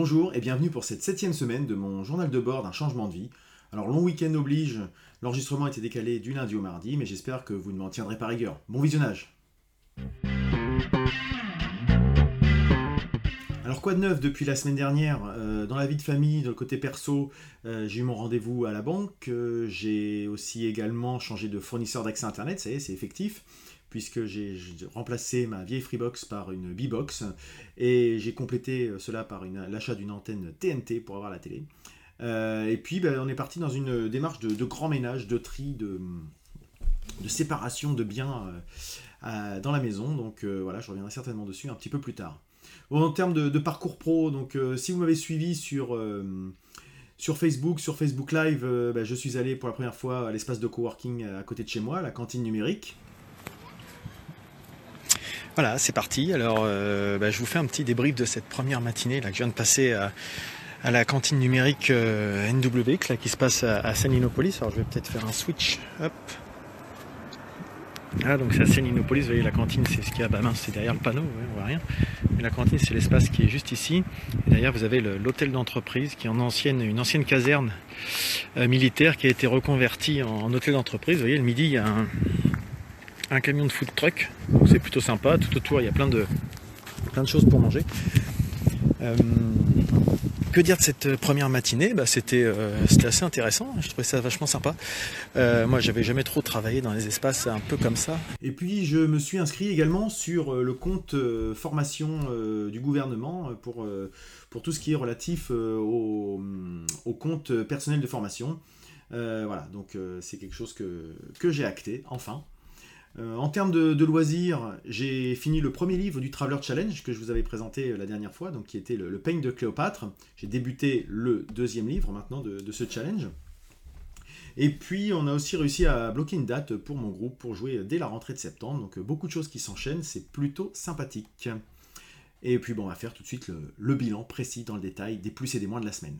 Bonjour et bienvenue pour cette septième semaine de mon journal de bord d'un changement de vie. Alors long week-end oblige, l'enregistrement était décalé du lundi au mardi, mais j'espère que vous ne m'en tiendrez pas rigueur. Bon visionnage Alors quoi de neuf depuis la semaine dernière? Euh, Dans la vie de famille, dans le côté perso, euh, j'ai eu mon rendez-vous à la banque, euh, j'ai aussi également changé de fournisseur d'accès internet, ça y est, c'est effectif puisque j'ai remplacé ma vieille Freebox par une B-Box et j'ai complété cela par l'achat d'une antenne TNT pour avoir la télé. et puis ben, on est parti dans une démarche de, grand ménage, de tri, de, séparation de biens dans la maison. Donc voilà, je reviendrai certainement dessus un petit peu plus tard en termes de, parcours pro, donc euh, si vous m'avez suivi sur, euh, sur Facebook, sur Facebook Live, euh, bah, je suis allé pour la première fois à l'espace de coworking à côté de chez moi, la cantine numérique. Voilà, c'est parti. Alors, bah, je vous fais un petit débrief de cette première matinée que je viens de passer à, la cantine numérique NWX là, qui se passe à, à Saninopolis. Alors, je vais peut-être faire un switch. Hop. Ah, donc c'est à Séninopolis, vous voyez la cantine c'est ce qu'il y a, bah mince c'est derrière le panneau, on voit rien. Mais la cantine c'est l'espace qui est juste ici. Et derrière vous avez l'hôtel d'entreprise qui est en ancienne, une ancienne caserne euh, militaire qui a été reconvertie en, hôtel d'entreprise. Vous voyez le midi il y a un, camion de food truck, c'est plutôt sympa. Tout autour il y a plein de, choses pour manger. Euh, que dire de cette euh, première matinée? Bah, euh, C'était assez intéressant, je trouvais ça vachement sympa. Euh, moi, j'avais jamais trop travaillé dans les espaces un peu comme ça. Et puis, je me suis inscrit également sur le compte formation du gouvernement pour, tout ce qui est relatif au, au compte personnel de formation. voilà, donc c'est quelque chose que j'ai acté, enfin. Euh, en termes de, loisirs, j'ai fini le premier livre du Traveler Challenge que je vous avais présenté euh, la dernière fois, donc qui était le, le peigne de Cléopâtre. J'ai débuté le deuxième livre maintenant de, ce challenge. Et puis on a aussi réussi à bloquer une date pour mon groupe pour jouer dès la rentrée de septembre. Donc beaucoup de choses qui s'enchaînent, c'est plutôt sympathique. Et puis bon, on va faire tout de suite le bilan précis dans le détail des plus et des moins de la semaine.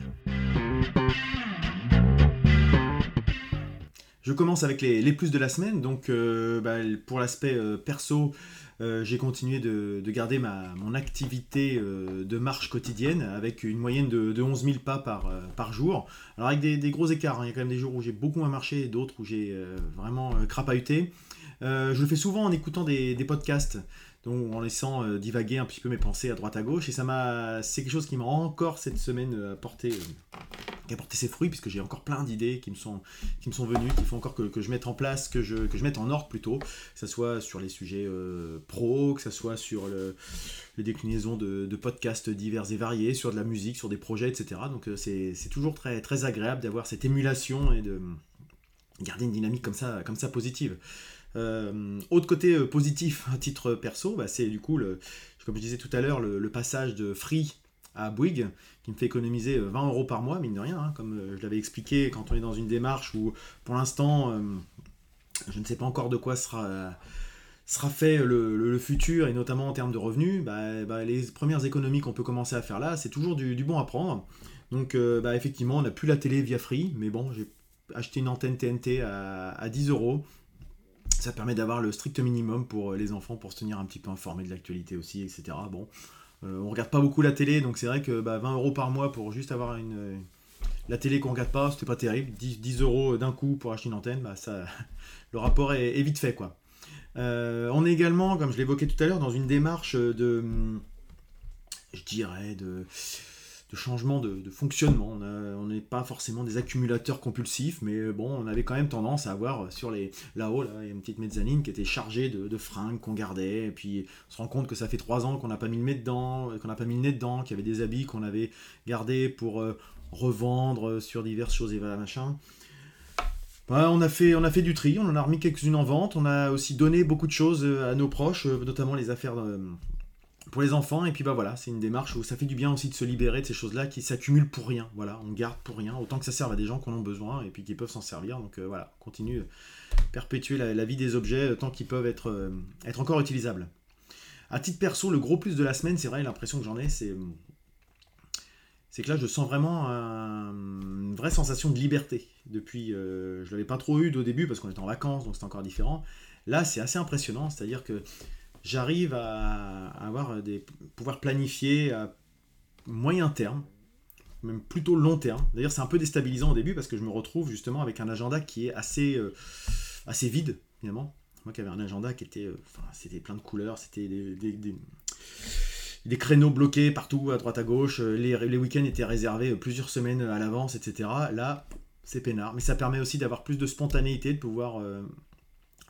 Je commence avec les, plus de la semaine. Donc, euh, bah, pour l'aspect euh, perso, euh, j'ai continué de, garder mon activité de marche quotidienne avec une moyenne de, 11 000 pas par, jour. Alors, avec des, gros écarts. Hein. Il y a quand même des jours où j'ai beaucoup moins marché d'autres où j'ai vraiment crapahuté. je le fais souvent en écoutant des podcasts en laissant euh, divaguer un petit peu mes pensées à droite à gauche. Et ça m'a, c'est quelque chose qui m'a encore cette semaine euh, apporté, euh, qui ses fruits, puisque j'ai encore plein d'idées qui me sont, qui me sont venues, qu'il faut encore que, je mette en place, que je, mette en ordre plutôt, que ce soit sur les sujets pro, que ce soit sur le, les déclinaisons de, de, podcasts divers et variés, sur de la musique, sur des projets, etc. Donc c'est, c'est toujours très, très agréable d'avoir cette émulation et de garder une dynamique comme ça, comme ça positive. Euh, autre côté euh, positif à titre perso, bah, c'est du coup, comme je disais tout à l'heure, le, passage de Free à Bouygues qui me fait économiser 20 euh, euros par mois, mine de rien, hein, comme je l'avais expliqué quand on est dans une démarche où pour l'instant je ne sais pas encore de quoi sera, fait le, futur et notamment en termes de revenus, bah, bah, les premières économies qu'on peut commencer à faire là, c'est toujours du, bon à prendre. Donc effectivement, on n'a plus la télé via Free, mais bon, j'ai acheté une antenne TNT à 10 euros ça permet d'avoir le strict minimum pour euh, les enfants pour se tenir un petit peu informés de l'actualité aussi, etc. Bon, euh, on regarde pas beaucoup la télé, donc c'est vrai que 20 bah, euros par mois pour juste avoir une, euh, la télé qu'on regarde pas, c'était pas terrible. 10, euros d'un coup pour acheter une antenne, bah, ça, le rapport est, vite fait quoi. on est également, comme je l'évoquais tout à l'heure, dans une démarche de, je dirais, de de changement de, fonctionnement. On n'est pas forcément des accumulateurs compulsifs, mais euh, bon, on avait quand même tendance à avoir euh, sur les là-haut, là, il y a une petite mezzanine qui était chargée de, fringues qu'on gardait, et puis on se rend compte que ça fait trois ans qu'on n'a pas mis le nez dedans, euh, qu'on n'a pas mis le nez dedans, qu'il y avait des habits qu'on avait gardés pour revendre sur diverses choses et machin. on, a fait, on a fait du tri, on en a remis quelques-unes en vente, on a aussi donné beaucoup de choses à nos proches, notamment les affaires pour les enfants. Et puis bah voilà, c'est une démarche où ça fait du bien aussi de se libérer de ces choses-là qui s'accumulent pour rien. Voilà, on garde pour rien, autant que ça serve à des gens qui en ont besoin et puis qui peuvent s'en servir. Donc euh, voilà, continue perpétuer la, vie des objets tant qu'ils peuvent être, euh, être encore utilisables. À titre perso, le gros plus de la semaine, c'est vrai, l'impression que j'en ai, c'est c'est que là, je sens vraiment une vraie sensation de liberté. Depuis, euh, je l'avais pas trop eu au début parce qu'on était en vacances, donc c'était encore différent. Là, c'est assez impressionnant, c'est-à-dire que j'arrive à, avoir des pouvoir planifier, à moyen terme, même plutôt long terme. D'ailleurs, c'est un peu déstabilisant au début parce que je me retrouve justement avec un agenda qui est assez, euh, assez vide, finalement. Moi qui avais un agenda qui était, euh, c'était plein de couleurs, c'était des, des, créneaux bloqués partout, à droite à gauche. Les, les week-ends étaient réservés plusieurs semaines à l'avance, etc. Là, c'est peinard. Mais ça permet aussi d'avoir plus de spontanéité, de pouvoir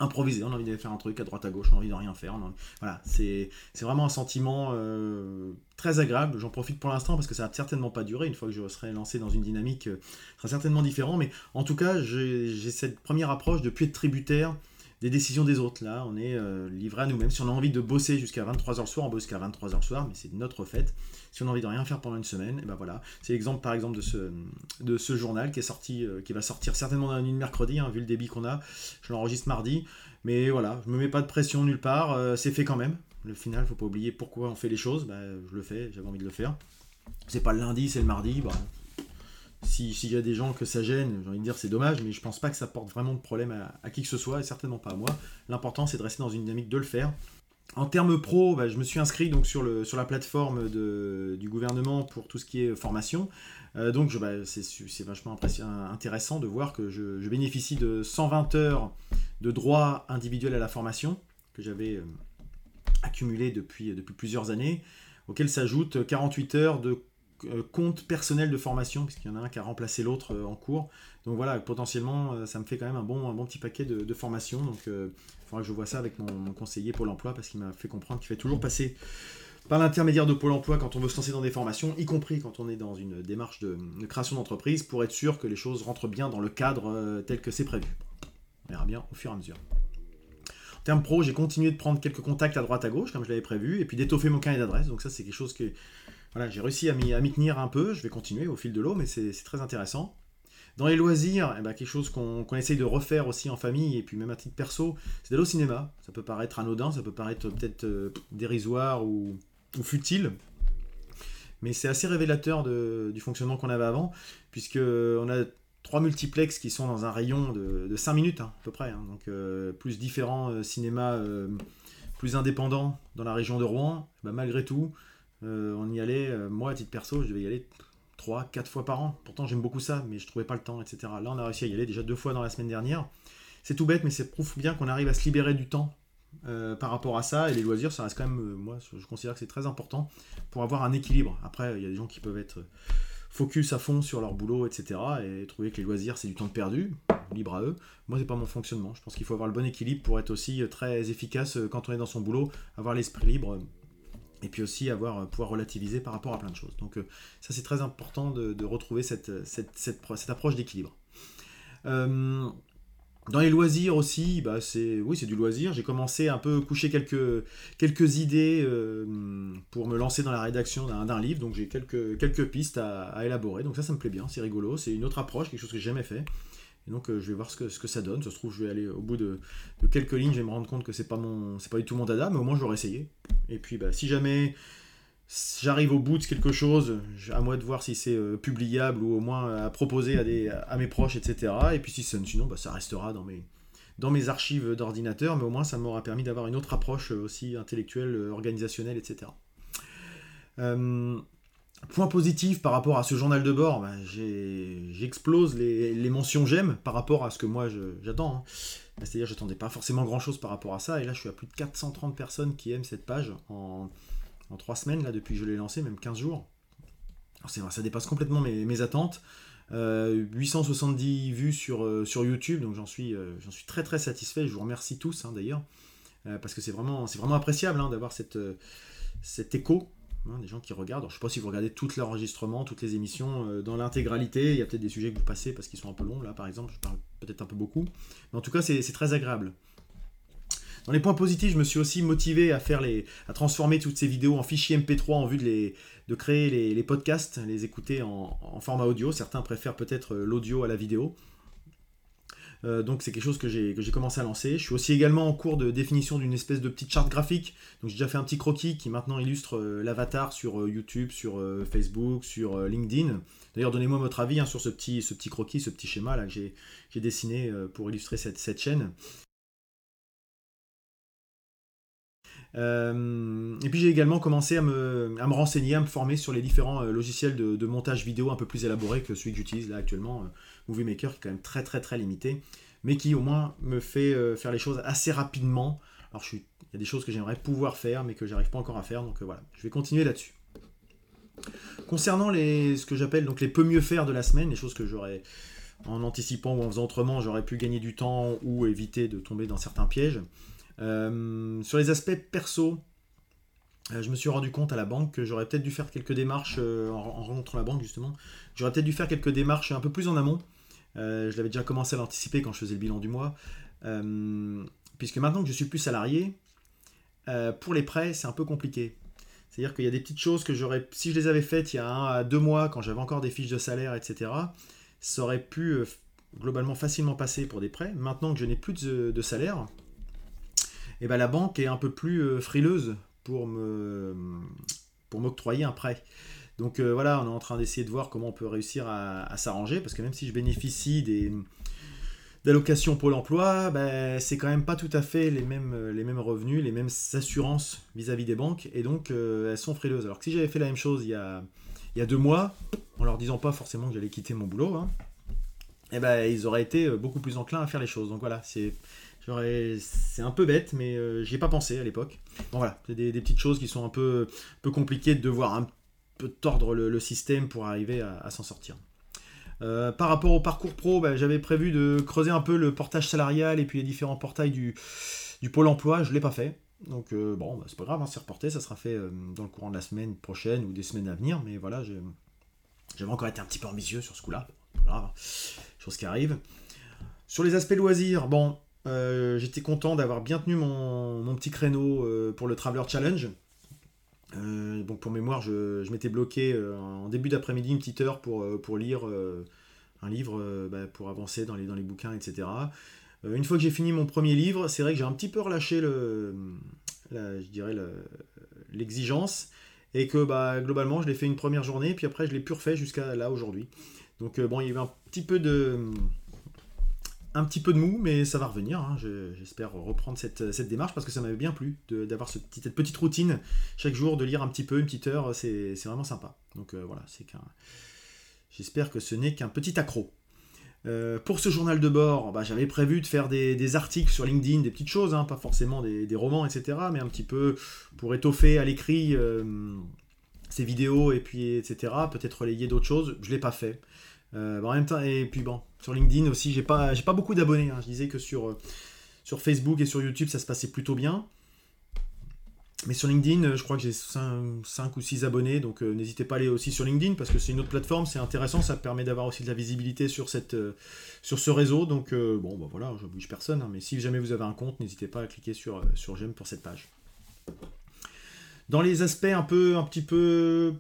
improviser, on a envie d'aller faire un truc à droite à gauche, on a envie de rien faire. Voilà, c'est vraiment un sentiment euh, très agréable. J'en profite pour l'instant parce que ça va certainement pas durer. Une fois que je serai lancé dans une dynamique, euh, ce sera certainement différent. Mais en tout cas, j'ai cette première approche de plus être tributaire des décisions des autres. Là, on est euh, livré à nous-mêmes. Si on a envie de bosser jusqu'à 23h le soir, on bosse jusqu'à 23h le soir, mais c'est notre fête. Si on a envie de rien faire pendant une semaine, et ben voilà. C'est l'exemple par exemple de ce, de ce journal qui est sorti, euh, qui va sortir certainement dans une mercredi, hein, vu le débit qu'on a. Je l'enregistre mardi. Mais voilà, je me mets pas de pression nulle part, euh, c'est fait quand même. Le final, faut pas oublier pourquoi on fait les choses. Bah, je le fais, j'avais envie de le faire. C'est pas le lundi, c'est le mardi. Bah, s'il y a des gens que ça gêne, j'ai envie de dire c'est dommage, mais je pense pas que ça porte vraiment de problème à, qui que ce soit, et certainement pas à moi. L'important c'est de rester dans une dynamique de le faire. En termes pro, bah, je me suis inscrit donc sur, la plateforme du gouvernement pour tout ce qui est formation. Euh, donc bah, c'est vachement intéressant de voir que je, bénéficie de 120 heures de droit individuel à la formation que j'avais euh, accumulé depuis, depuis plusieurs années, auxquelles s'ajoutent 48 heures de compte personnel de formation, puisqu'il y en a un qui a remplacé l'autre euh, en cours. Donc voilà, potentiellement, euh, ça me fait quand même un bon, un bon petit paquet de, formation. Donc il faudra que je vois ça avec mon, conseiller Pôle emploi, parce qu'il m'a fait comprendre qu'il fait toujours passer par l'intermédiaire de Pôle emploi quand on veut se lancer dans des formations, y compris quand on est dans une démarche de, création d'entreprise, pour être sûr que les choses rentrent bien dans le cadre tel que c'est prévu. On verra bien au fur et à mesure. En termes pro, j'ai continué de prendre quelques contacts à droite à gauche, comme je l'avais prévu, et puis d'étoffer mon carnet d'adresse. Donc ça, c'est quelque chose que voilà, j'ai réussi à m'y tenir un peu, je vais continuer au fil de l'eau, mais c'est très intéressant. Dans les loisirs, eh ben, quelque chose qu'on essaye de refaire aussi en famille, et puis même à titre perso, c'est d'aller au cinéma. Ça peut paraître anodin, ça peut paraître peut-être euh, dérisoire ou, futile, mais c'est assez révélateur du fonctionnement qu'on avait avant, puisque on a trois multiplex qui sont dans un rayon de, 5 minutes hein, à peu près, hein. donc euh, plus différents euh, cinémas plus indépendants dans la région de Rouen, eh ben, malgré tout, euh, on y allait, euh, moi à titre perso, je devais y aller 3, 4 fois par an. Pourtant j'aime beaucoup ça, mais je trouvais pas le temps, etc. Là on a réussi à y aller déjà deux fois dans la semaine dernière. C'est tout bête, mais ça prouve bien qu'on arrive à se libérer du temps euh, par rapport à ça. Et les loisirs, ça reste quand même, moi je considère que c'est très important pour avoir un équilibre. Après, il y a des gens qui peuvent être focus à fond sur leur boulot, etc. Et trouver que les loisirs c'est du temps perdu, libre à eux. Moi c'est pas mon fonctionnement. Je pense qu'il faut avoir le bon équilibre pour être aussi très efficace quand on est dans son boulot, avoir l'esprit libre et puis aussi avoir, euh, pouvoir relativiser par rapport à plein de choses. Donc euh, ça c'est très important de, retrouver cette, cette, cette, approche d'équilibre. Euh, dans les loisirs aussi, bah c'est oui c'est du loisir. J'ai commencé un peu coucher quelques, quelques idées pour me lancer dans la rédaction d'un livre. Donc j'ai quelques, quelques pistes à, à, élaborer. Donc ça ça me plaît bien, c'est rigolo. C'est une autre approche, quelque chose que j'ai jamais fait. Et donc euh, je vais voir ce que, ça donne. Ça se trouve, je vais aller au bout de, quelques lignes, je vais me rendre compte que c'est pas pas du tout mon dada, mais au moins j'aurai essayé. Et puis bah, si jamais j'arrive au bout de quelque chose, à moi de voir si c'est euh, publiable ou au moins à proposer à, mes proches, etc. Et puis si sinon, bah, ça restera dans mes, dans mes archives d'ordinateur, mais au moins ça m'aura permis d'avoir une autre approche euh, aussi intellectuelle, organisationnelle, etc. Point positif par rapport à ce journal de bord, ben, j'explose les, mentions j'aime par rapport à ce que moi j'attends. Hein. Ben, c'est-à-dire j'attendais pas forcément grand-chose par rapport à ça, et là je suis à plus de 430 personnes qui aiment cette page en, en 3 semaines, là depuis que je l'ai lancé, même 15 jours. ça dépasse complètement mes, attentes. 870 euh, vues sur, euh, sur YouTube, donc j'en suis, euh, j'en suis très très satisfait, je vous remercie tous hein, d'ailleurs, parce que c'est vraiment, appréciable hein, d'avoir cet écho Hein, des gens qui regardent. je ne sais pas si vous regardez tout l'enregistrement, toutes les émissions euh, dans l'intégralité. Il y a peut-être des sujets que vous passez parce qu'ils sont un peu longs. Là, par exemple, je parle peut-être un peu beaucoup. Mais en tout cas, c'est très agréable. Dans les points positifs, je me suis aussi motivé à faire les, à transformer toutes ces vidéos en fichiers MP3 en vue de, de créer les, podcasts, les écouter en, en format audio. Certains préfèrent peut-être euh, l'audio à la vidéo. Euh, donc c'est quelque chose que j'ai commencé à lancer. Je suis aussi également en cours de définition d'une espèce de petite charte graphique. Donc j'ai déjà fait un petit croquis qui maintenant illustre euh, l'avatar sur euh, YouTube, sur Facebook, sur LinkedIn. D'ailleurs donnez-moi votre avis hein, sur ce petit, ce petit croquis, ce petit schéma là que j'ai dessiné pour illustrer cette, cette chaîne. et puis j'ai également commencé à me, à me, renseigner, à me former sur les différents logiciels de, de, montage vidéo un peu plus élaborés que celui que j'utilise là actuellement, Movie Maker, qui est quand même très très très limité, mais qui au moins me fait faire les choses assez rapidement. Alors je suis, il y a des choses que j'aimerais pouvoir faire, mais que j'arrive pas encore à faire, donc voilà, je vais continuer là-dessus. Concernant les, ce que j'appelle donc les peu mieux faire de la semaine, les choses que j'aurais, en anticipant ou en faisant autrement, j'aurais pu gagner du temps ou éviter de tomber dans certains pièges. Euh, sur les aspects perso, euh, je me suis rendu compte à la banque que j'aurais peut-être dû faire quelques démarches euh, en, rencontrant la banque justement. J'aurais peut-être dû faire quelques démarches un peu plus en amont. Je l'avais déjà commencé à l'anticiper quand je faisais le bilan du mois. puisque maintenant que je suis plus salarié, pour les prêts, c'est un peu compliqué. C'est-à-dire qu'il y a des petites choses que j'aurais, si je les avais faites il y a un à deux mois, quand j'avais encore des fiches de salaire, etc., ça aurait pu euh, globalement facilement passer pour des prêts. Maintenant que je n'ai plus de, salaire, eh ben la banque est un peu plus euh, frileuse pour pour m'octroyer un prêt. Donc euh, voilà, on est en train d'essayer de voir comment on peut réussir à s'arranger, parce que même si je bénéficie des, d'allocation Pôle emploi, ben, c'est quand même pas tout à fait les mêmes, euh, les mêmes revenus, les mêmes assurances vis-à-vis des banques, et donc euh, elles sont frileuses. Alors que si j'avais fait la même chose il y a, il y a deux mois, en leur disant pas forcément que j'allais quitter mon boulot, hein, eh ben, ils auraient été beaucoup plus enclins à faire les choses. Donc voilà, c'est c'est un peu bête, mais j'y ai pas pensé à l'époque. Bon voilà, c'est des, petites choses qui sont un peu, peu compliquées de devoir un tordre le, système pour arriver à s'en sortir. Euh, par rapport au parcours pro, bah, j'avais prévu de creuser un peu le portage salarial et puis les différents portails du, pôle emploi. Je ne l'ai pas fait. Donc euh, bon, bah, c'est pas grave, hein, c'est reporté, ça sera fait euh, dans le courant de la semaine prochaine ou des semaines à venir. Mais voilà, j'avais encore été un petit peu ambitieux sur ce coup-là. Hein. chose qui arrive. Sur les aspects loisirs, bon, j'étais content d'avoir bien tenu mon, mon petit créneau pour le Traveler Challenge. Euh, donc pour mémoire, je, m'étais bloqué euh, en début d'après-midi une petite heure pour, euh, pour lire un livre, bah, pour avancer dans les, dans les bouquins, etc. une fois que j'ai fini mon premier livre, c'est vrai que j'ai un petit peu relâché le, je dirais l'exigence et que bah, globalement je l'ai fait une première journée, puis après je l'ai plus refait jusqu'à là aujourd'hui. Donc bon, il y avait un petit peu de un petit peu de mou, mais ça va revenir. Hein. J'espère reprendre cette, démarche parce que ça m'avait bien plu d'avoir ce cette petite routine chaque jour, de lire un petit peu, une petite heure. C'est vraiment sympa. Donc euh, voilà, c'est qu'un. J'espère que ce n'est qu'un petit accro. Euh, pour ce journal de bord, bah, j'avais prévu de faire des, articles sur LinkedIn, des petites choses, hein, pas forcément des, romans, etc., mais un petit peu pour étoffer à l'écrit euh, ces vidéos et puis etc. Peut-être relayer d'autres choses. Je l'ai pas fait. Euh, en même temps, et puis bon, sur LinkedIn aussi, j'ai pas, j'ai pas beaucoup d'abonnés. Hein. Je disais que sur, euh, sur Facebook et sur YouTube, ça se passait plutôt bien. Mais sur LinkedIn, euh, je crois que j'ai 5, ou 6 abonnés, donc n'hésitez pas à aller aussi sur LinkedIn parce que c'est une autre plateforme, c'est intéressant, ça permet d'avoir aussi de la visibilité sur, cette, sur ce réseau. Donc bon, bah voilà, je bouge personne, hein. mais si jamais vous avez un compte, n'hésitez pas à cliquer sur, sur j'aime pour cette page. Dans les aspects un peu, un petit peu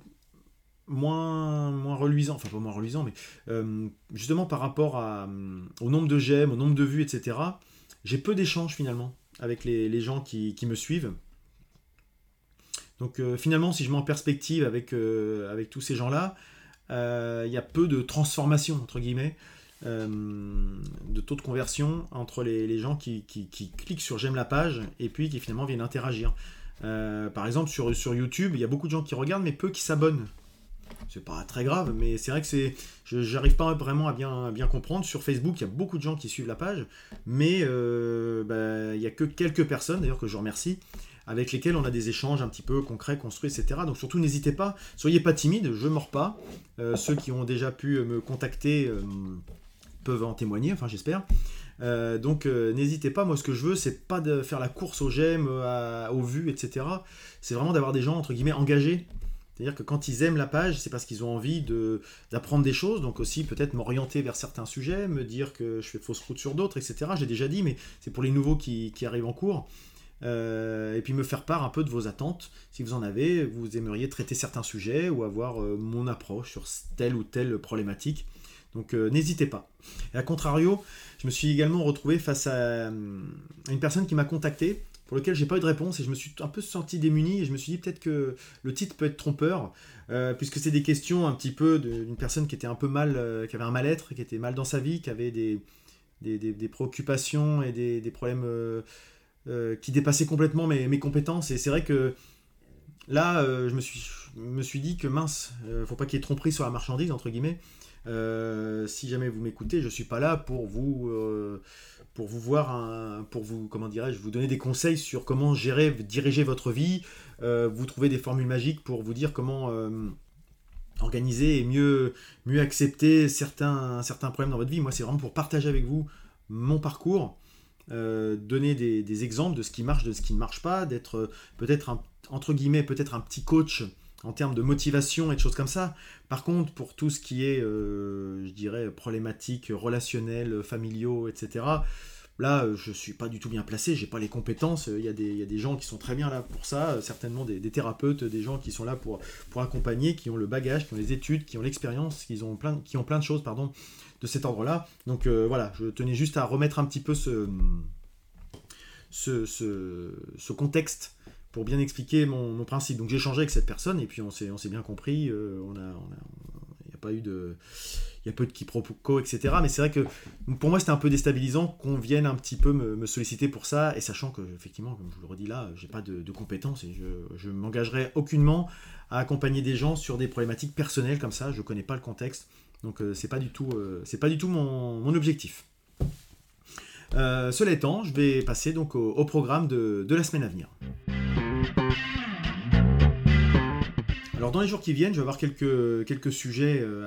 moins, moins reluisant, enfin pas moins reluisant, mais euh, justement par rapport euh, au nombre de j'aime, au nombre de vues, etc., j'ai peu d'échanges finalement avec les, gens qui, me suivent. Donc euh, finalement, si je mets en perspective avec, avec tous ces gens-là, il y a peu de transformation, entre guillemets, de taux de conversion entre les, gens qui, cliquent sur j'aime la page et puis qui finalement viennent interagir. par exemple, sur, sur YouTube, il y a beaucoup de gens qui regardent, mais peu qui s'abonnent c'est pas très grave, mais c'est vrai que c'est, j'arrive pas vraiment à bien, bien comprendre. Sur Facebook, il y a beaucoup de gens qui suivent la page, mais euh, bah, il y a que quelques personnes, d'ailleurs que je remercie, avec lesquelles on a des échanges un petit peu concrets, construits, etc. Donc surtout n'hésitez pas, soyez pas timide, je mords pas. Euh, ceux qui ont déjà pu me contacter euh, peuvent en témoigner, enfin j'espère. donc n'hésitez pas, moi ce que je veux c'est pas de faire la course aux j'aime, aux vues, etc. C'est vraiment d'avoir des gens entre guillemets engagés c'est-à-dire que quand ils aiment la page, c'est parce qu'ils ont envie d'apprendre des choses, donc aussi peut-être m'orienter vers certains sujets, me dire que je fais fausse route sur d'autres, etc. J'ai déjà dit, mais c'est pour les nouveaux qui, arrivent en cours. Euh, et puis me faire part un peu de vos attentes, si vous en avez, vous aimeriez traiter certains sujets ou avoir euh, mon approche sur telle ou telle problématique. Donc euh, n'hésitez pas. Et à contrario, je me suis également retrouvé face à une personne qui m'a contacté pour lequel j'ai pas eu de réponse et je me suis un peu senti démuni et je me suis dit peut-être que le titre peut être trompeur euh, puisque c'est des questions un petit peu d'une personne qui était un peu mal, euh, qui avait un mal-être, qui était mal dans sa vie, qui avait des, des, préoccupations et des, problèmes euh, qui dépassait complètement mes, compétences. Et c'est vrai que là, je me suis, me suis dit que mince, faut pas qu'il y ait tromperie sur la marchandise, entre guillemets. si jamais vous m'écoutez, je suis pas là pour vous pour vous voir, un, pour vous, comment dirais-je, vous donner des conseils sur comment gérer, diriger votre vie, euh, vous trouver des formules magiques pour vous dire comment euh, organiser et mieux, mieux accepter certains, certains problèmes dans votre vie. Moi, c'est vraiment pour partager avec vous mon parcours, euh, donner des, exemples de ce qui marche, de ce qui ne marche pas, d'être peut-être, entre guillemets, peut-être un petit coach en termes de motivation et de choses comme ça. Par contre, pour tout ce qui est, euh, je dirais, problématiques relationnelles, familiaux, etc., là, euh, je ne suis pas du tout bien placé, j'ai pas les compétences. Il y, a des, gens qui sont très bien là pour ça, euh, certainement des, thérapeutes, des gens qui sont là pour, pour accompagner, qui ont le bagage, qui ont les études, qui ont l'expérience, qui, ont plein, qui ont plein de choses pardon, de cet ordre-là. Donc voilà, je tenais juste à remettre un petit peu ce, ce, ce contexte pour bien expliquer mon, principe. Donc j'ai changé avec cette personne et puis on s'est, on bien compris. Euh, on a, il n'y a pas eu de, il y a peu de quiproquos, etc. Mais c'est vrai que pour moi c'était un peu déstabilisant qu'on vienne un petit peu me, solliciter pour ça et sachant que effectivement, comme je vous le redis là, j'ai pas de, compétences et je, je m'engagerai aucunement à accompagner des gens sur des problématiques personnelles comme ça. Je connais pas le contexte, donc euh, c'est pas du tout, euh, c'est pas du tout mon objectif. Cela étant, je vais passer donc au, programme de, la semaine à venir. Alors dans les jours qui viennent, je vais avoir quelques, quelques sujets euh,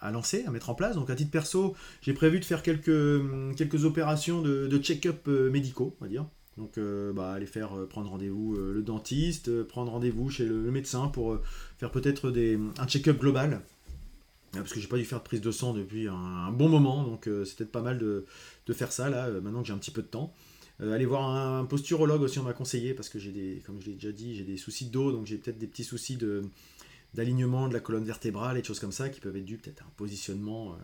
à, lancer, à mettre en place. Donc à titre perso, j'ai prévu de faire quelques, quelques opérations de, check-up euh, médicaux, on va dire. Donc euh, bah, aller faire prendre rendez-vous le dentiste, prendre rendez-vous chez le, médecin pour faire peut-être un check-up global. Parce que j'ai pas dû faire de prise de sang depuis un, bon moment, donc c'est peut-être pas mal de, faire ça là, maintenant que j'ai un petit peu de temps. Euh, aller voir un, posturologue aussi, on m'a conseillé, parce que j'ai des, comme je l'ai déjà dit, j'ai des soucis de dos, donc j'ai peut-être des petits soucis de, d'alignement de la colonne vertébrale et des choses comme ça qui peuvent être dus peut-être à un positionnement euh,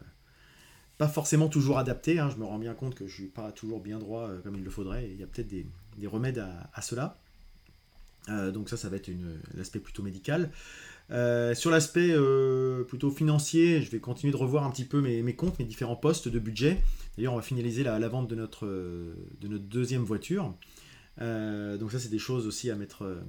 pas forcément toujours adapté. Hein. je me rends bien compte que je suis pas toujours bien droit euh, comme il le faudrait. il y a peut-être des, remèdes à, cela. donc ça, ça va être l'aspect plutôt médical. Sur l'aspect plutôt financier, je vais continuer de revoir un petit peu mes, comptes, mes différents postes de budget. D'ailleurs, on va finaliser la, vente de notre, de notre deuxième voiture. Euh, donc ça, c'est des choses aussi à mettre, euh,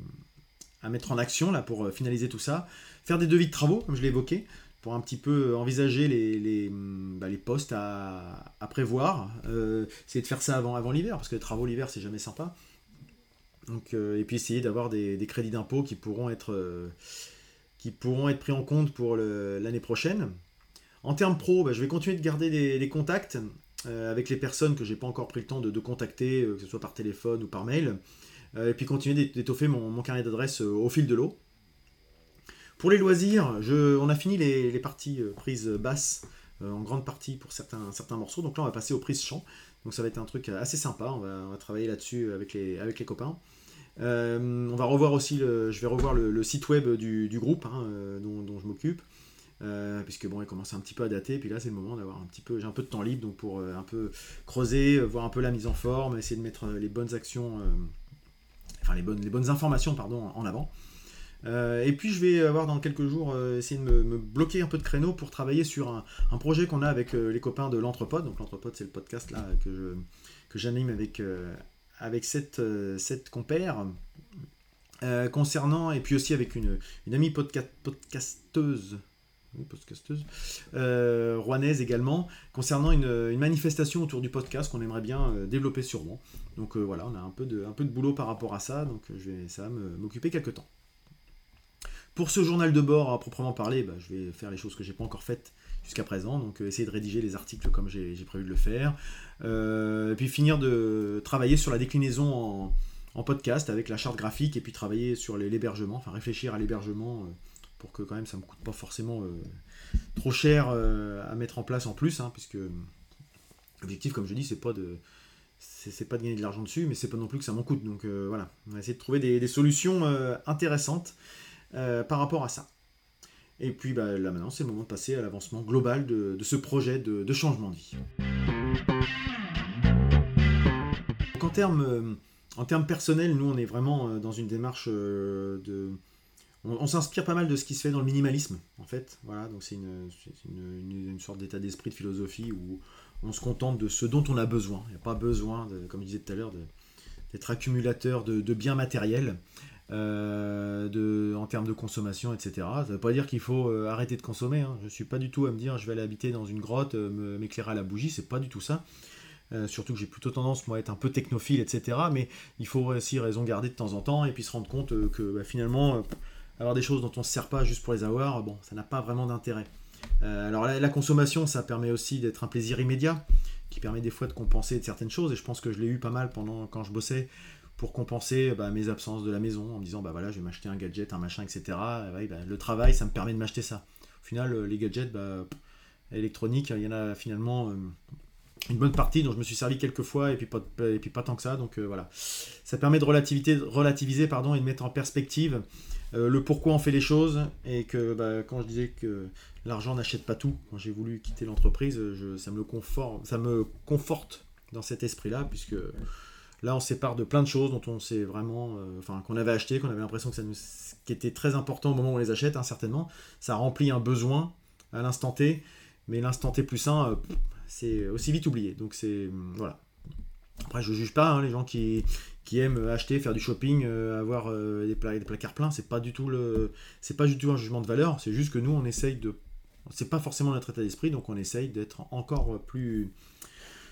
à mettre en action là, pour euh, finaliser tout ça. Faire des devis de travaux, comme je l'ai évoqué, pour un petit peu envisager les, les, bah, postes à, prévoir. Euh, essayer de faire ça avant, avant l'hiver, parce que les travaux l'hiver, c'est jamais sympa. Donc, et puis essayer d'avoir des, crédits d'impôt qui pourront être qui pourront être pris en compte pour l'année prochaine. En termes pro, bah, je vais continuer de garder des contacts euh, avec les personnes que j'ai pas encore pris le temps de, contacter, euh, que ce soit par téléphone ou par mail, euh, et puis continuer d'étoffer mon, carnet d'adresse au fil de l'eau. Pour les loisirs, on a fini les, parties prises basses en grande partie pour certains, certains morceaux, donc là on va passer aux prises chant. Donc ça va être un truc assez sympa, on va, travailler là-dessus avec les, avec les copains. On va revoir aussi, le, je vais revoir le, site web du, groupe hein, dont, je m'occupe. Euh, puisque bon, il commence un petit peu à dater, puis là c'est le moment d'avoir un petit peu, j'ai un peu de temps libre, donc pour euh, un peu creuser, euh, voir un peu la mise en forme, essayer de mettre les bonnes actions, enfin les bonnes, informations, pardon, en avant. et puis je vais avoir dans quelques jours essayer de me, bloquer un peu de créneau pour travailler sur un, projet qu'on a avec les copains de l'Entrepode. Donc l'Entrepode c'est le podcast là que j'anime avec avec cette, cette compère. concernant, et puis aussi avec une, une amie podcasteuse podcasteuse, euh, rouanaise également, concernant une, manifestation autour du podcast qu'on aimerait bien euh, développer sur. Donc euh, voilà, on a un peu, de, un peu de boulot par rapport à ça, donc je vais, ça va m'occuper quelques temps. Pour ce journal de bord à proprement parler, bah, je vais faire les choses que j'ai pas encore faites jusqu'à présent, donc essayer de rédiger les articles comme j'ai prévu de le faire, et puis finir de travailler sur la déclinaison en, podcast avec la charte graphique, et puis travailler sur l'hébergement, enfin réfléchir à l'hébergement pour que quand même ça me coûte pas forcément euh, trop cher euh, à mettre en place en plus, hein, puisque l'objectif, comme je dis, c'est pas de c'est pas de gagner de l'argent dessus, mais c'est pas non plus que ça m'en coûte. Donc euh, voilà, on va essayer de trouver des, solutions intéressantes par rapport à ça. Et puis bah, là maintenant, c'est le moment de passer à l'avancement global de, ce projet de, changement de vie. en termes, en termes personnels, nous on est vraiment dans une démarche de on, s'inspire pas mal de ce qui se fait dans le minimalisme, en fait. Voilà, donc c'est une, sorte d'état d'esprit, de philosophie où on se contente de ce dont on a besoin. Il n'y a pas besoin, comme je disais tout à l'heure, d'être accumulateur de, biens matériels. En termes de consommation, etc. Ça ne veut pas dire qu'il faut arrêter de consommer. Hein. Je ne suis pas du tout à me dire je vais aller habiter dans une grotte, m'éclairer à la bougie, c'est pas du tout ça. Euh, surtout que j'ai plutôt tendance, moi, à être un peu technophile, etc. Mais il faut aussi raison garder de temps en temps et puis se rendre compte euh, que bah, finalement, euh, avoir des choses dont on ne se sert pas juste pour les avoir, bon, ça n'a pas vraiment d'intérêt. alors la, consommation, ça permet aussi d'être un plaisir immédiat, qui permet des fois de compenser de certaines choses. Et je pense que je l'ai eu pas mal pendant quand je bossais pour compenser bah, mes absences de la maison en me disant bah voilà je vais m'acheter un gadget un machin etc bah, le travail ça me permet de m'acheter ça au final les gadgets électroniques il y en a finalement une bonne partie dont je me suis servi quelques fois et puis pas, et puis pas tant que ça. Donc euh, voilà. Ça permet de relativiser pardon, et de mettre en perspective euh, le pourquoi on fait les choses et que bah, quand je disais que l'argent n'achète pas tout, quand j'ai voulu quitter l'entreprise, ça, me conforte, dans cet esprit-là puisque là on sépare de plein de choses dont on sait vraiment, euh, enfin qu'on avait acheté, qu'on avait l'impression que ça nous, qui très important au moment où on les achète, hein, certainement. Ça remplit un besoin à l'instant T, mais l'instant T plus sain, c'est aussi vite oublié. Donc c'est voilà. Après, je juge pas hein, les gens qui, qui aiment acheter, faire du shopping, euh, avoir euh, des, placards pleins. C'est pas du tout c'est pas du tout un jugement de valeur. C'est juste que nous, on essaye de, c'est pas forcément notre état d'esprit, donc on essaye d'être encore plus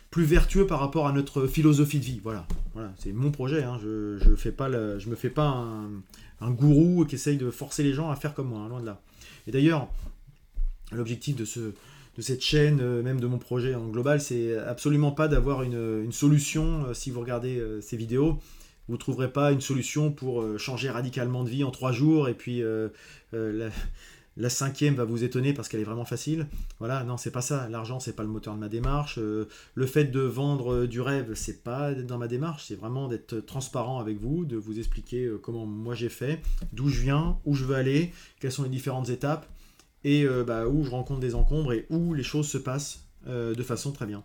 plus vertueux par rapport à notre philosophie de vie. Voilà, voilà, c'est mon projet. Hein. Je, je fais pas me fais pas un, gourou qui essaye de forcer les gens à faire comme moi, hein, loin de là. Et d'ailleurs, l'objectif de ce de cette chaîne, euh, même de mon projet en global, c'est absolument pas d'avoir une, solution. Euh, si vous regardez euh, ces vidéos, vous ne trouverez pas une solution pour changer radicalement de vie en trois jours et puis cinquième va vous étonner parce qu'elle est vraiment facile. Voilà, non, c'est pas ça. L'argent, c'est pas le moteur de ma démarche. le fait de vendre du rêve, c'est pas dans ma démarche. C'est vraiment d'être transparent avec vous, de vous expliquer comment moi j'ai fait, d'où je viens, où je veux aller, quelles sont les différentes étapes et euh, bah, où je rencontre des encombres et où les choses se passent euh, de façon très bien.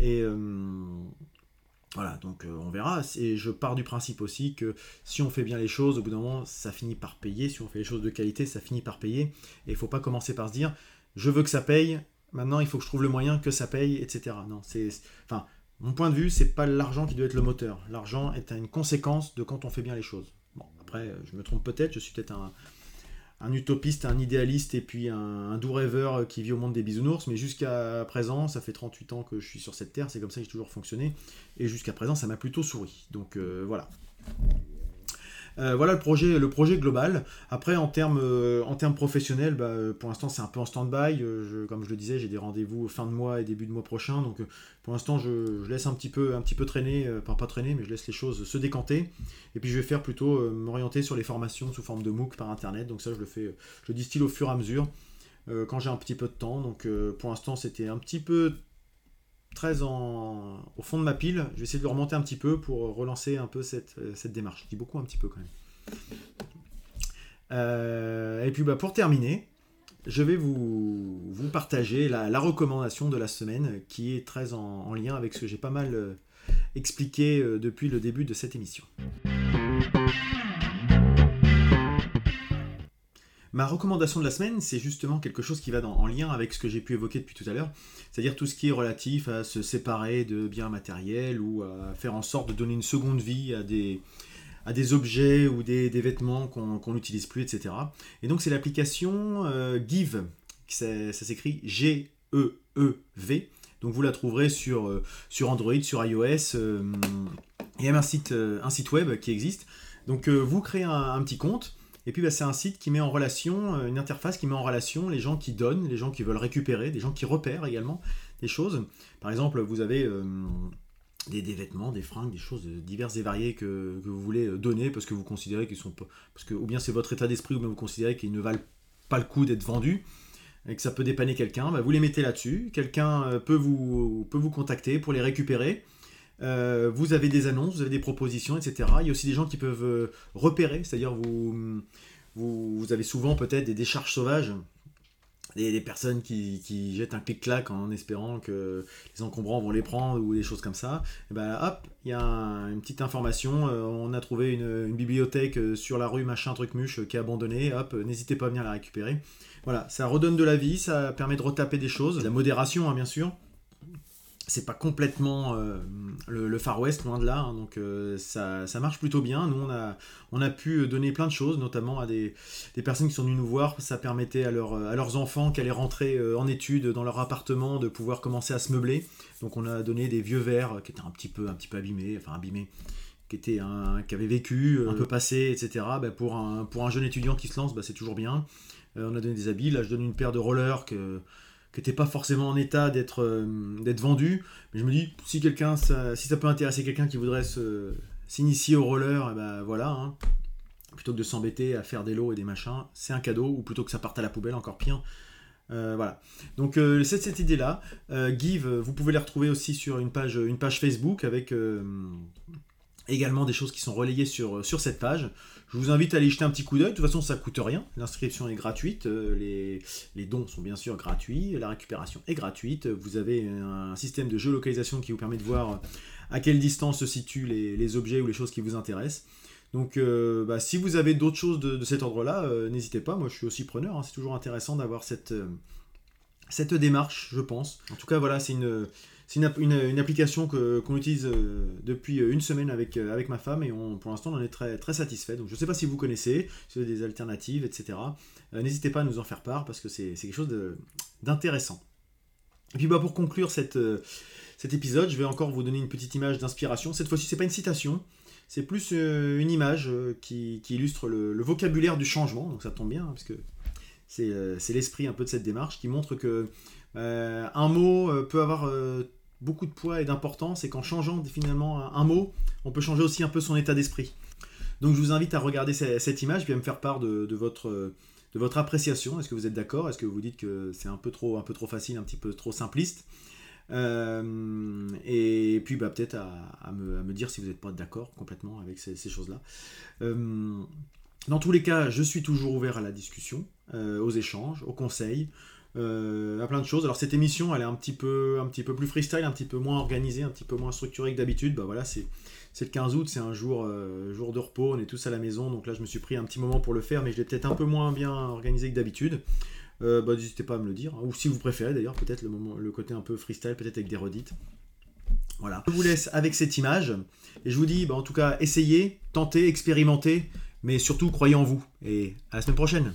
Et euh, voilà, donc on verra. Et je pars du principe aussi que si on fait bien les choses, au bout d'un moment, ça finit par payer. Si on fait les choses de qualité, ça finit par payer. Et il ne faut pas commencer par se dire, je veux que ça paye, maintenant il faut que je trouve le moyen que ça paye, etc. Non, c'est. Enfin, mon point de vue, c'est pas l'argent qui doit être le moteur. L'argent est une conséquence de quand on fait bien les choses. Bon, après, je me trompe peut-être, je suis peut-être un, un utopiste, un idéaliste et puis un, doux rêveur qui vit au monde des bisounours. Mais jusqu'à présent, ça fait 38 ans que je suis sur cette terre, c'est comme ça que j'ai toujours fonctionné. Et jusqu'à présent, ça m'a plutôt souri. Donc euh, voilà. Euh, voilà le projet, le projet global. Après, en termes, euh, professionnels, bah, pour l'instant, c'est un peu en stand-by. Euh, comme je le disais, j'ai des rendez-vous fin de mois et début de mois prochain. Donc, pour l'instant, je, laisse un petit peu, un petit peu traîner, enfin pas traîner, mais je laisse les choses se décanter. Et puis, je vais faire plutôt m'orienter sur les formations sous forme de MOOC par Internet. Donc, ça, je le fais, je le distille au fur et à mesure quand j'ai un petit peu de temps. Donc, pour l'instant, c'était un petit peu très en, au fond de ma pile. Je vais essayer de le remonter un petit peu pour relancer un peu cette, euh, démarche. Je dis beaucoup un petit peu quand même. Euh, et puis bah, pour terminer, je vais vous, vous partager la, recommandation de la semaine qui est très en, lien avec ce que j'ai pas mal euh, expliqué depuis le début de cette émission. Ma recommandation de la semaine, c'est justement quelque chose qui va en lien avec ce que j'ai pu évoquer depuis tout à l'heure, c'est-à-dire tout ce qui est relatif à se séparer de biens matériels ou à faire en sorte de donner une seconde vie à des, à des objets ou des, vêtements qu'on n'utilise plus, etc. Et donc c'est l'application euh, Give, ça, s'écrit G-E-E-V. Donc vous la trouverez sur, euh, sur Android, sur iOS, euh, et même un site, un site web qui existe. Donc vous créez un petit compte, et puis bah, c'est un site qui met en relation, euh, une interface qui met en relation les gens qui donnent, les gens qui veulent récupérer, des gens qui repèrent également des choses. Par exemple, vous avez euh, des, vêtements, des fringues, des choses diverses et variées que, vous voulez euh, donner parce que vous considérez qu'ils sont pas. Parce que, ou bien c'est votre état d'esprit, ou bien vous considérez qu'ils ne valent pas le coup d'être vendus et que ça peut dépanner quelqu'un, bah, vous les mettez là-dessus. Quelqu'un peut vous, peut vous contacter pour les récupérer. Euh, vous avez des annonces, vous avez des propositions, etc. Il y a aussi des gens qui peuvent euh, repérer, c'est-à-dire vous, vous, avez souvent peut-être des décharges sauvages, des, personnes qui, jettent un clic-clac en espérant que les encombrants vont les prendre ou des choses comme ça. Et ben hop, il y a une petite information, euh, on a trouvé une, bibliothèque sur la rue machin truc muche qui est abandonnée, hop, n'hésitez pas à venir la récupérer. Voilà, ça redonne de la vie, ça permet de retaper des choses, la modération hein, bien sûr. C'est pas complètement euh, le, Far West, loin de là. Hein, donc euh, ça, ça, marche plutôt bien. Nous, on a, on a pu donner plein de choses, notamment à des, des personnes qui sont venues nous voir. Ça permettait à, leur, à leurs enfants qui allaient rentrer euh, en études dans leur appartement de pouvoir commencer à se meubler. Donc on a donné des vieux verres qui étaient un petit peu, un petit peu abîmés, enfin abîmés qui était un, qui avait vécu, un peu passé, etc. Bah, pour, un, pour un jeune étudiant qui se lance, bah, c'est toujours bien. on a donné des habits. Là, je donne une paire de rollers que qui pas forcément en état d'être euh, d'être vendu. Mais je me dis, si ça peut intéresser quelqu'un qui voudrait s'initier au roller, eh ben voilà, hein. plutôt que de s'embêter à faire des lots et des machins, c'est un cadeau, ou plutôt que ça parte à la poubelle, encore pire. Euh, voilà. Donc euh, c'est cette idée-là. Give, vous pouvez les retrouver aussi sur une page Facebook avec également des choses qui sont relayées sur, sur cette page. Je vous invite à aller jeter un petit coup d'œil. De toute façon, ça coûte rien. L'inscription est gratuite. Euh, les, dons sont bien sûr gratuits. La récupération est gratuite. Vous avez un système de géolocalisation qui vous permet de voir à quelle distance se situent les, objets ou les choses qui vous intéressent. Donc, euh, bah, si vous avez d'autres choses de, cet ordre-là, euh, n'hésitez pas. Moi, je suis aussi preneur. Hein. C'est toujours intéressant d'avoir cette, cette démarche, je pense. En tout cas, voilà, c'est une c'est une, application qu'on utilise euh, depuis euh, une semaine avec, euh, avec ma femme et on, pour l'instant on en est très, très satisfait. Donc je ne sais pas si vous connaissez, si vous avez des alternatives, etc. N'hésitez pas à nous en faire part parce que c'est quelque chose d'intéressant. Et puis bah, pour conclure cette, cet épisode, je vais encore vous donner une petite image d'inspiration. Cette fois-ci, c'est pas une citation, c'est plus une image qui, illustre le, vocabulaire du changement. Donc ça tombe bien, hein, parce que c'est l'esprit un peu de cette démarche qui montre que un mot peut avoir beaucoup de poids et d'importance et qu'en changeant finalement un, mot, on peut changer aussi un peu son état d'esprit. Donc je vous invite à regarder cette image et à me faire part de, votre, appréciation. Est-ce que vous êtes d'accord? Est-ce que vous dites que c'est un peu trop, facile, un petit peu trop simpliste? Euh, et puis bah, peut-être à, me, dire si vous n'êtes pas d'accord complètement avec ces, choses-là. Euh, dans tous les cas, je suis toujours ouvert à la discussion, euh, aux échanges, aux conseils. Euh, à plein de choses. Alors cette émission, elle est un petit peu, un petit peu plus freestyle, un petit peu moins organisée, un petit peu moins structurée que d'habitude. Bah voilà, c'est le 15 août, c'est un jour, euh, jour de repos, on est tous à la maison, donc là je me suis pris un petit moment pour le faire, mais je l'ai peut-être un peu moins bien organisé que d'habitude. Bah, n'hésitez pas à me le dire, hein. ou si vous préférez d'ailleurs, peut-être le, moment, le côté un peu freestyle, peut-être avec des redites. Voilà. Je vous laisse avec cette image, et je vous dis, bah, en tout cas, essayez, tentez, expérimentez, mais surtout croyez en vous, et à la semaine prochaine.